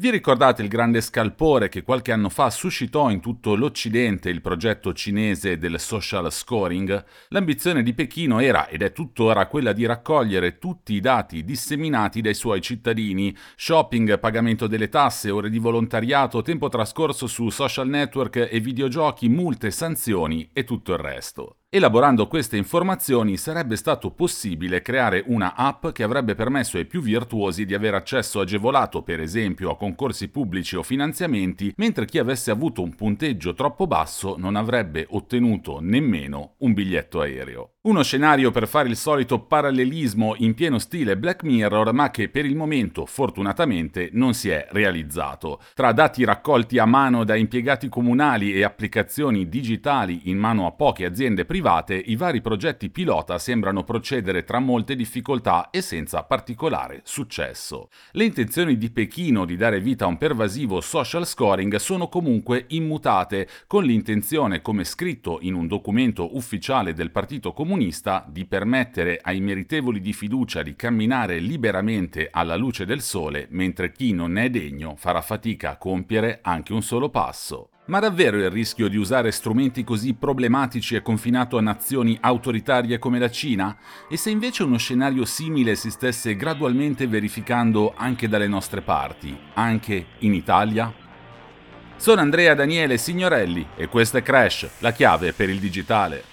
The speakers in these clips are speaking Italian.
Vi ricordate il grande scalpore che qualche anno fa suscitò in tutto l'Occidente il progetto cinese del social scoring? L'ambizione di Pechino era ed è tuttora quella di raccogliere tutti i dati disseminati dai suoi cittadini, shopping, pagamento delle tasse, ore di volontariato, tempo trascorso su social network e videogiochi, multe, sanzioni e tutto il resto. Elaborando queste informazioni sarebbe stato possibile creare una app che avrebbe permesso ai più virtuosi di avere accesso agevolato, per esempio, a concorsi pubblici o finanziamenti, mentre chi avesse avuto un punteggio troppo basso non avrebbe ottenuto nemmeno un biglietto aereo. Uno scenario per fare il solito parallelismo in pieno stile Black Mirror, ma che per il momento, fortunatamente, non si è realizzato. Tra dati raccolti a mano da impiegati comunali e applicazioni digitali in mano a poche aziende private, i vari progetti pilota sembrano procedere tra molte difficoltà e senza particolare successo. Le intenzioni di Pechino di dare vita a un pervasivo social scoring sono comunque immutate, con l'intenzione, come scritto in un documento ufficiale del Partito Comunista, comunista di permettere ai meritevoli di fiducia di camminare liberamente alla luce del sole, mentre chi non ne è degno farà fatica a compiere anche un solo passo. Ma davvero il rischio di usare strumenti così problematici è confinato a nazioni autoritarie come la Cina? E se invece uno scenario simile si stesse gradualmente verificando anche dalle nostre parti, anche in Italia? Sono Andrea Daniele Signorelli e questo è Crash, la chiave per il digitale.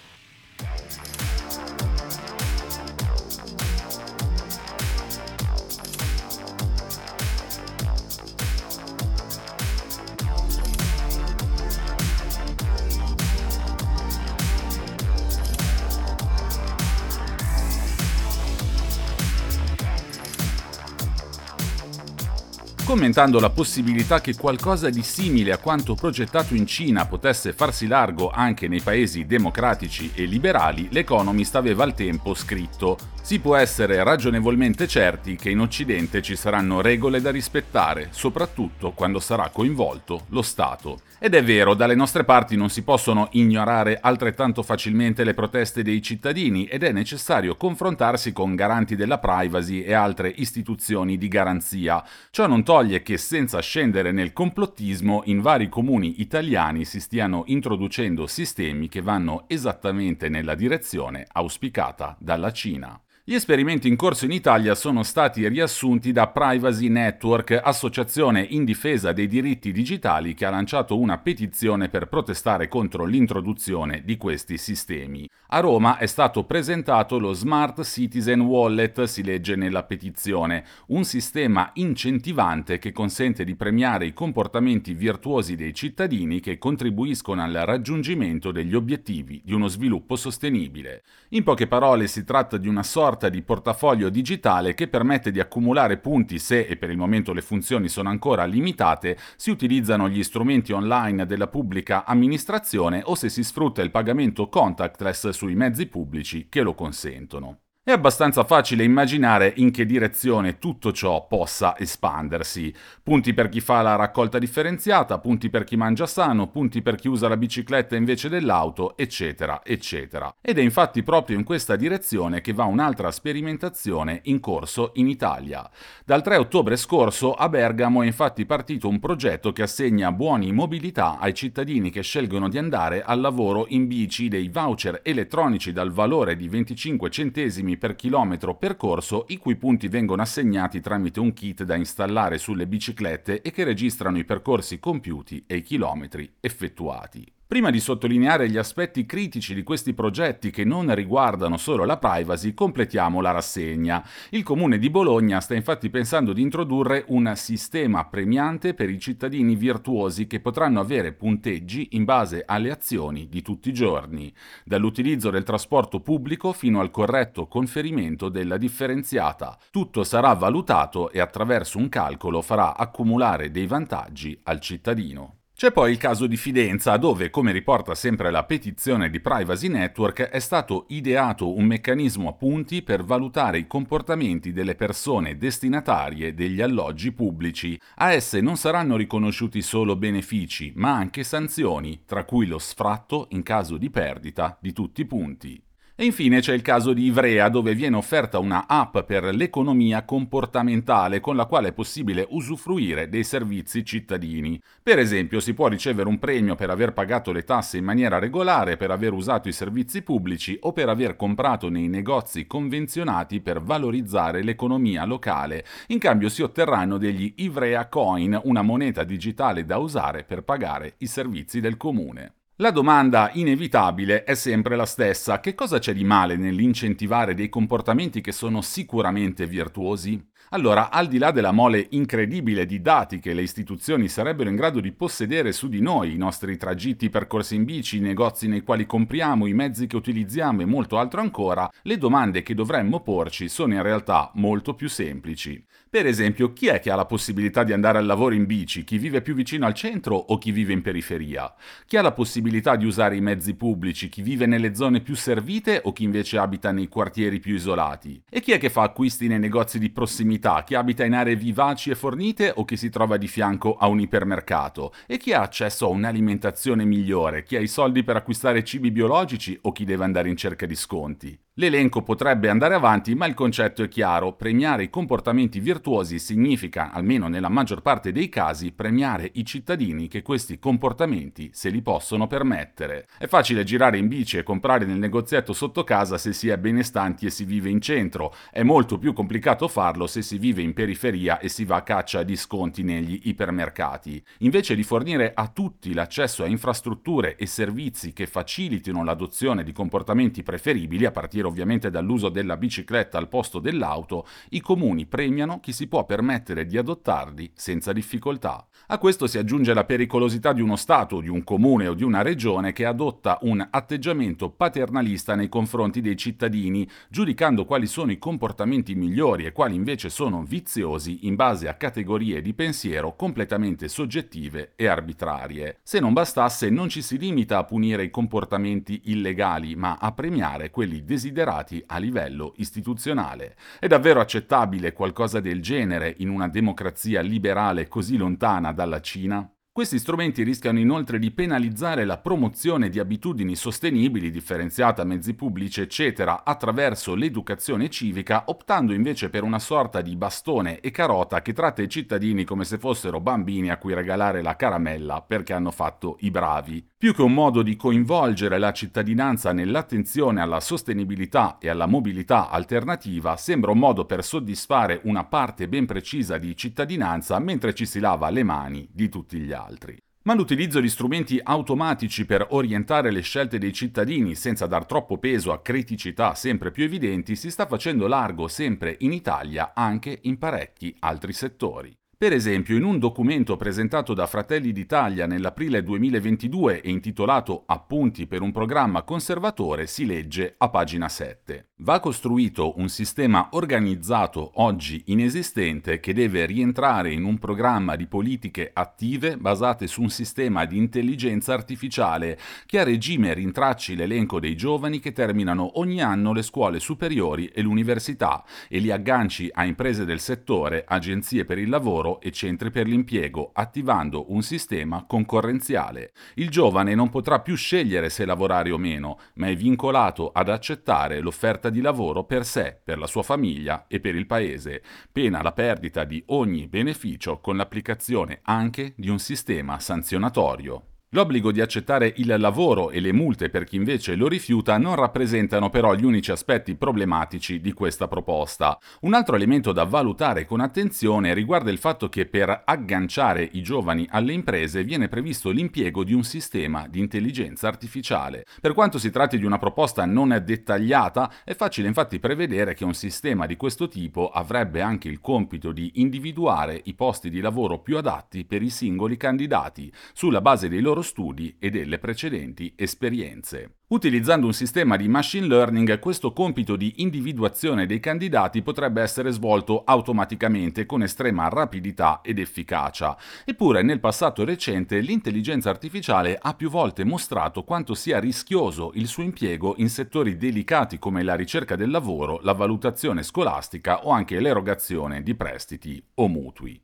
Commentando la possibilità che qualcosa di simile a quanto progettato in Cina potesse farsi largo anche nei paesi democratici e liberali, l'Economist aveva al tempo scritto si può essere ragionevolmente certi che in Occidente ci saranno regole da rispettare, soprattutto quando sarà coinvolto lo Stato. Ed è vero, dalle nostre parti non si possono ignorare altrettanto facilmente le proteste dei cittadini ed è necessario confrontarsi con garanti della privacy e altre istituzioni di garanzia. Ciò non toglie che senza scendere nel complottismo in vari comuni italiani si stiano introducendo sistemi che vanno esattamente nella direzione auspicata dalla Cina. Gli esperimenti in corso in Italia sono stati riassunti da Privacy Network, associazione in difesa dei diritti digitali che ha lanciato una petizione per protestare contro l'introduzione di questi sistemi. A Roma è stato presentato lo Smart Citizen Wallet, si legge nella petizione, un sistema incentivante che consente di premiare i comportamenti virtuosi dei cittadini che contribuiscono al raggiungimento degli obiettivi di uno sviluppo sostenibile. In poche parole si tratta di una sorta sorta di portafoglio digitale che permette di accumulare punti se, e per il momento le funzioni sono ancora limitate, si utilizzano gli strumenti online della pubblica amministrazione o se si sfrutta il pagamento contactless sui mezzi pubblici che lo consentono. È abbastanza facile immaginare in che direzione tutto ciò possa espandersi. Punti per chi fa la raccolta differenziata, punti per chi mangia sano, punti per chi usa la bicicletta invece dell'auto, eccetera, eccetera. Ed è infatti proprio in questa direzione che va un'altra sperimentazione in corso in Italia. Dal 3 ottobre scorso a Bergamo è infatti partito un progetto che assegna buoni mobilità ai cittadini che scelgono di andare al lavoro in bici dei voucher elettronici dal valore di 25 centesimi per chilometro percorso i cui punti vengono assegnati tramite un kit da installare sulle biciclette e che registrano i percorsi compiuti e i chilometri effettuati. Prima di sottolineare gli aspetti critici di questi progetti che non riguardano solo la privacy, completiamo la rassegna. Il comune di Bologna sta infatti pensando di introdurre un sistema premiante per i cittadini virtuosi che potranno avere punteggi in base alle azioni di tutti i giorni, dall'utilizzo del trasporto pubblico fino al corretto conferimento della differenziata. Tutto sarà valutato e attraverso un calcolo farà accumulare dei vantaggi al cittadino. C'è poi il caso di Fidenza, dove, come riporta sempre la petizione di Privacy Network, è stato ideato un meccanismo a punti per valutare i comportamenti delle persone destinatarie degli alloggi pubblici. A esse non saranno riconosciuti solo benefici, ma anche sanzioni, tra cui lo sfratto in caso di perdita di tutti i punti. E infine c'è il caso di Ivrea dove viene offerta una app per l'economia comportamentale con la quale è possibile usufruire dei servizi cittadini. Per esempio si può ricevere un premio per aver pagato le tasse in maniera regolare, per aver usato i servizi pubblici o per aver comprato nei negozi convenzionati per valorizzare l'economia locale. In cambio si otterranno degli Ivrea Coin, una moneta digitale da usare per pagare i servizi del comune. La domanda inevitabile è sempre la stessa. Che cosa c'è di male nell'incentivare dei comportamenti che sono sicuramente virtuosi? Allora, al di là della mole incredibile di dati che le istituzioni sarebbero in grado di possedere su di noi, i nostri tragitti percorsi in bici, i negozi nei quali compriamo, i mezzi che utilizziamo e molto altro ancora, le domande che dovremmo porci sono in realtà molto più semplici. Per esempio, chi è che ha la possibilità di andare al lavoro in bici? Chi vive più vicino al centro o chi vive in periferia? Chi ha la possibilità di usare i mezzi pubblici? Chi vive nelle zone più servite o chi invece abita nei quartieri più isolati? E chi è che fa acquisti nei negozi di prossimità? chi abita in aree vivaci e fornite o chi si trova di fianco a un ipermercato e chi ha accesso a un'alimentazione migliore, chi ha i soldi per acquistare cibi biologici o chi deve andare in cerca di sconti. L'elenco potrebbe andare avanti, ma il concetto è chiaro. Premiare i comportamenti virtuosi significa, almeno nella maggior parte dei casi, premiare i cittadini che questi comportamenti se li possono permettere. È facile girare in bici e comprare nel negozietto sotto casa se si è benestanti e si vive in centro. È molto più complicato farlo se si vive in periferia e si va a caccia di sconti negli ipermercati. Invece di fornire a tutti l'accesso a infrastrutture e servizi che facilitino l'adozione di comportamenti preferibili a partire ovviamente dall'uso della bicicletta al posto dell'auto, i comuni premiano chi si può permettere di adottarli senza difficoltà. A questo si aggiunge la pericolosità di uno Stato, di un comune o di una regione che adotta un atteggiamento paternalista nei confronti dei cittadini, giudicando quali sono i comportamenti migliori e quali invece sono viziosi in base a categorie di pensiero completamente soggettive e arbitrarie. Se non bastasse, non ci si limita a punire i comportamenti illegali, ma a premiare quelli desiderati considerati a livello istituzionale. È davvero accettabile qualcosa del genere in una democrazia liberale così lontana dalla Cina? Questi strumenti rischiano inoltre di penalizzare la promozione di abitudini sostenibili, differenziata, mezzi pubblici, eccetera, attraverso l'educazione civica, optando invece per una sorta di bastone e carota che tratta i cittadini come se fossero bambini a cui regalare la caramella perché hanno fatto i bravi. Più che un modo di coinvolgere la cittadinanza nell'attenzione alla sostenibilità e alla mobilità alternativa, sembra un modo per soddisfare una parte ben precisa di cittadinanza mentre ci si lava le mani di tutti gli altri. Ma l'utilizzo di strumenti automatici per orientare le scelte dei cittadini senza dar troppo peso a criticità sempre più evidenti si sta facendo largo sempre in Italia anche in parecchi altri settori. Per esempio, in un documento presentato da Fratelli d'Italia nell'aprile 2022 e intitolato Appunti per un programma conservatore si legge a pagina 7. Va costruito un sistema organizzato oggi inesistente che deve rientrare in un programma di politiche attive basate su un sistema di intelligenza artificiale che a regime rintracci l'elenco dei giovani che terminano ogni anno le scuole superiori e l'università e li agganci a imprese del settore, agenzie per il lavoro e centri per l'impiego, attivando un sistema concorrenziale. Il giovane non potrà più scegliere se lavorare o meno, ma è vincolato ad accettare l'offerta di lavoro per sé, per la sua famiglia e per il paese, pena la perdita di ogni beneficio con l'applicazione anche di un sistema sanzionatorio. L'obbligo di accettare il lavoro e le multe per chi invece lo rifiuta non rappresentano però gli unici aspetti problematici di questa proposta. Un altro elemento da valutare con attenzione riguarda il fatto che per agganciare i giovani alle imprese viene previsto l'impiego di un sistema di intelligenza artificiale. Per quanto si tratti di una proposta non dettagliata, è facile infatti prevedere che un sistema di questo tipo avrebbe anche il compito di individuare i posti di lavoro più adatti per i singoli candidati, sulla base dei loro loro studi e delle precedenti esperienze. Utilizzando un sistema di machine learning, questo compito di individuazione dei candidati potrebbe essere svolto automaticamente con estrema rapidità ed efficacia. Eppure nel passato recente l'intelligenza artificiale ha più volte mostrato quanto sia rischioso il suo impiego in settori delicati come la ricerca del lavoro, la valutazione scolastica o anche l'erogazione di prestiti o mutui.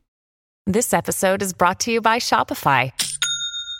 This episode is brought to you by Shopify.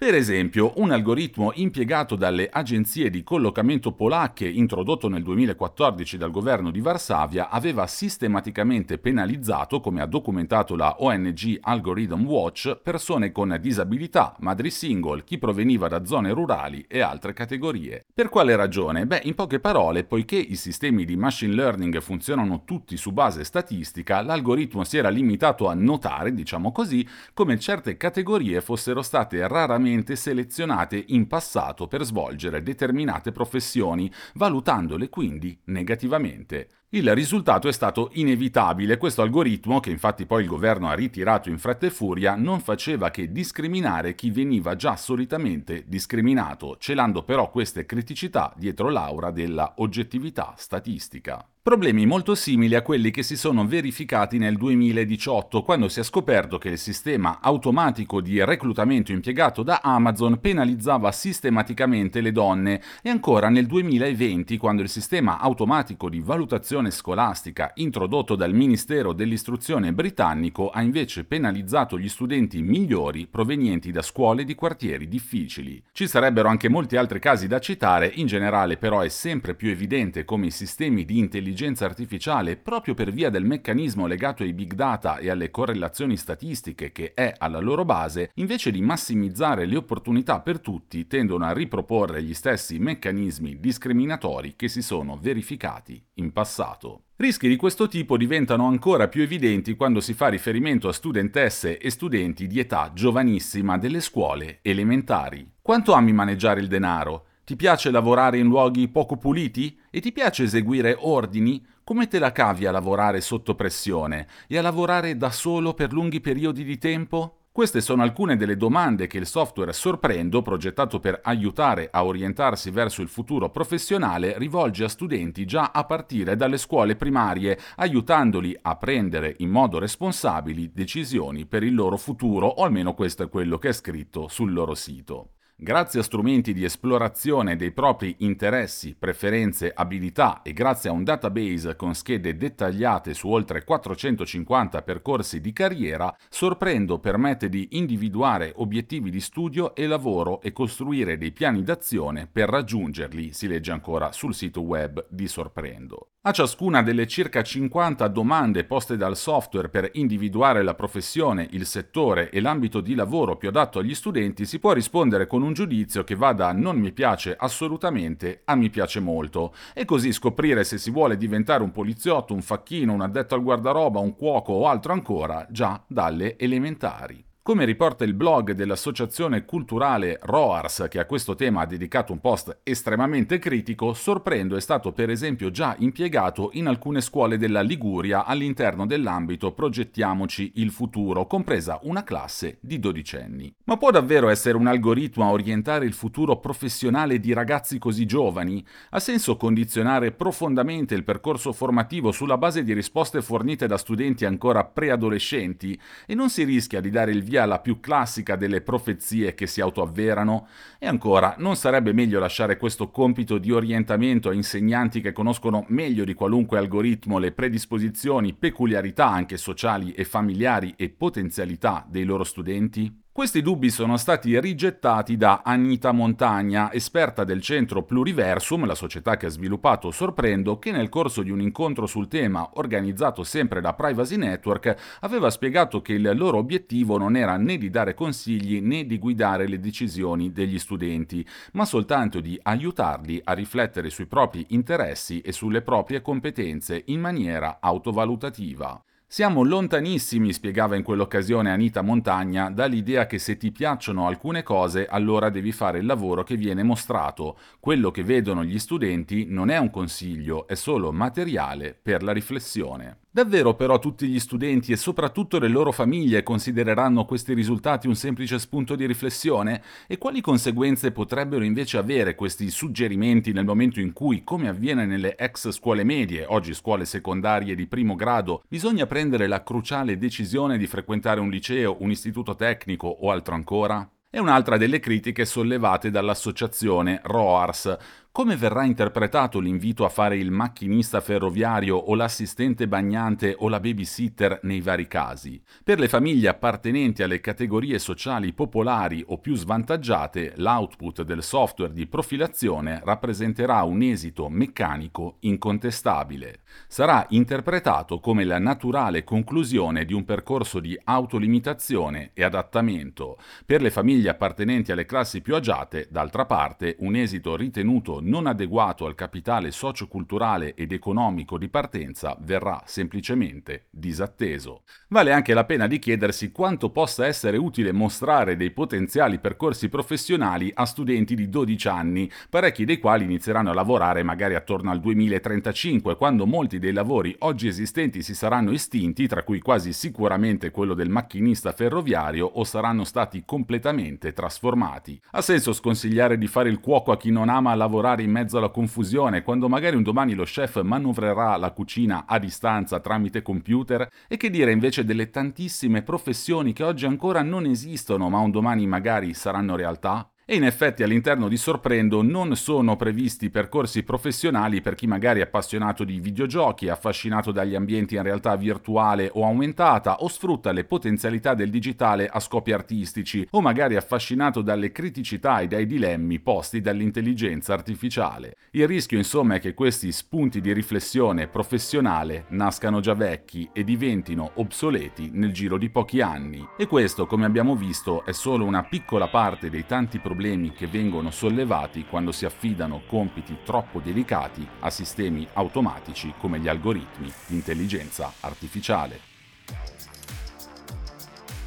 Per esempio, un algoritmo impiegato dalle agenzie di collocamento polacche introdotto nel 2014 dal governo di Varsavia aveva sistematicamente penalizzato, come ha documentato la ONG Algorithm Watch, persone con disabilità, madri single, chi proveniva da zone rurali e altre categorie. Per quale ragione? Beh, in poche parole, poiché i sistemi di machine learning funzionano tutti su base statistica, l'algoritmo si era limitato a notare, diciamo così, come certe categorie fossero state raramente selezionate in passato per svolgere determinate professioni, valutandole quindi negativamente. Il risultato è stato inevitabile. Questo algoritmo, che infatti poi il governo ha ritirato in fretta e furia, non faceva che discriminare chi veniva già solitamente discriminato, celando però queste criticità dietro l'aura della oggettività statistica. Problemi molto simili a quelli che si sono verificati nel 2018, quando si è scoperto che il sistema automatico di reclutamento impiegato da Amazon penalizzava sistematicamente le donne, e ancora nel 2020, quando il sistema automatico di valutazione scolastica introdotto dal Ministero dell'Istruzione britannico ha invece penalizzato gli studenti migliori provenienti da scuole di quartieri difficili. Ci sarebbero anche molti altri casi da citare, in generale però è sempre più evidente come i sistemi di intelligenza artificiale proprio per via del meccanismo legato ai big data e alle correlazioni statistiche che è alla loro base, invece di massimizzare le opportunità per tutti, tendono a riproporre gli stessi meccanismi discriminatori che si sono verificati in passato. Rischi di questo tipo diventano ancora più evidenti quando si fa riferimento a studentesse e studenti di età giovanissima delle scuole elementari. Quanto ami maneggiare il denaro? Ti piace lavorare in luoghi poco puliti? E ti piace eseguire ordini? Come te la cavi a lavorare sotto pressione e a lavorare da solo per lunghi periodi di tempo? Queste sono alcune delle domande che il software Sorprendo, progettato per aiutare a orientarsi verso il futuro professionale, rivolge a studenti già a partire dalle scuole primarie, aiutandoli a prendere in modo responsabili decisioni per il loro futuro, o almeno questo è quello che è scritto sul loro sito. Grazie a strumenti di esplorazione dei propri interessi, preferenze, abilità e grazie a un database con schede dettagliate su oltre 450 percorsi di carriera, Sorprendo permette di individuare obiettivi di studio e lavoro e costruire dei piani d'azione per raggiungerli, si legge ancora sul sito web di Sorprendo. A ciascuna delle circa 50 domande poste dal software per individuare la professione, il settore e l'ambito di lavoro più adatto agli studenti si può rispondere con un un giudizio che va da non mi piace assolutamente a mi piace molto e così scoprire se si vuole diventare un poliziotto, un facchino, un addetto al guardaroba, un cuoco o altro ancora già dalle elementari. Come riporta il blog dell'associazione culturale Roars, che a questo tema ha dedicato un post estremamente critico, Sorprendo è stato per esempio già impiegato in alcune scuole della Liguria all'interno dell'ambito Progettiamoci il futuro, compresa una classe di dodicenni. Ma può davvero essere un algoritmo a orientare il futuro professionale di ragazzi così giovani? Ha senso condizionare profondamente il percorso formativo sulla base di risposte fornite da studenti ancora preadolescenti? E non si rischia di dare il via la più classica delle profezie che si autoavverano? E ancora, non sarebbe meglio lasciare questo compito di orientamento a insegnanti che conoscono meglio di qualunque algoritmo le predisposizioni, peculiarità anche sociali e familiari e potenzialità dei loro studenti? Questi dubbi sono stati rigettati da Anita Montagna, esperta del centro Pluriversum, la società che ha sviluppato Sorprendo, che nel corso di un incontro sul tema organizzato sempre da Privacy Network aveva spiegato che il loro obiettivo non era né di dare consigli né di guidare le decisioni degli studenti, ma soltanto di aiutarli a riflettere sui propri interessi e sulle proprie competenze in maniera autovalutativa. Siamo lontanissimi, spiegava in quell'occasione Anita Montagna, dall'idea che se ti piacciono alcune cose allora devi fare il lavoro che viene mostrato. Quello che vedono gli studenti non è un consiglio, è solo materiale per la riflessione. Davvero però tutti gli studenti e soprattutto le loro famiglie considereranno questi risultati un semplice spunto di riflessione? E quali conseguenze potrebbero invece avere questi suggerimenti nel momento in cui, come avviene nelle ex scuole medie, oggi scuole secondarie di primo grado, bisogna prendere la cruciale decisione di frequentare un liceo, un istituto tecnico o altro ancora? È un'altra delle critiche sollevate dall'associazione ROARS, come verrà interpretato l'invito a fare il macchinista ferroviario o l'assistente bagnante o la babysitter nei vari casi? Per le famiglie appartenenti alle categorie sociali popolari o più svantaggiate, l'output del software di profilazione rappresenterà un esito meccanico incontestabile. Sarà interpretato come la naturale conclusione di un percorso di autolimitazione e adattamento. Per le famiglie appartenenti alle classi più agiate, d'altra parte, un esito ritenuto non adeguato al capitale socioculturale ed economico di partenza verrà semplicemente disatteso. Vale anche la pena di chiedersi quanto possa essere utile mostrare dei potenziali percorsi professionali a studenti di 12 anni, parecchi dei quali inizieranno a lavorare magari attorno al 2035, quando molti dei lavori oggi esistenti si saranno estinti, tra cui quasi sicuramente quello del macchinista ferroviario, o saranno stati completamente trasformati. Ha senso sconsigliare di fare il cuoco a chi non ama lavorare in mezzo alla confusione, quando magari un domani lo chef manovrerà la cucina a distanza tramite computer? E che dire invece delle tantissime professioni che oggi ancora non esistono, ma un domani magari saranno realtà? E in effetti all'interno di Sorprendo non sono previsti percorsi professionali per chi magari è appassionato di videogiochi, affascinato dagli ambienti in realtà virtuale o aumentata, o sfrutta le potenzialità del digitale a scopi artistici, o magari affascinato dalle criticità e dai dilemmi posti dall'intelligenza artificiale. Il rischio insomma è che questi spunti di riflessione professionale nascano già vecchi e diventino obsoleti nel giro di pochi anni. E questo, come abbiamo visto, è solo una piccola parte dei tanti problemi problemi che vengono sollevati quando si affidano compiti troppo delicati a sistemi automatici come gli algoritmi di intelligenza artificiale.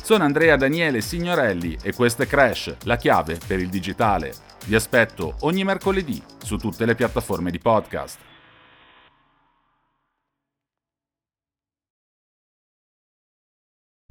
Sono Andrea Daniele Signorelli e questo è Crash, la chiave per il digitale. Vi aspetto ogni mercoledì su tutte le piattaforme di podcast.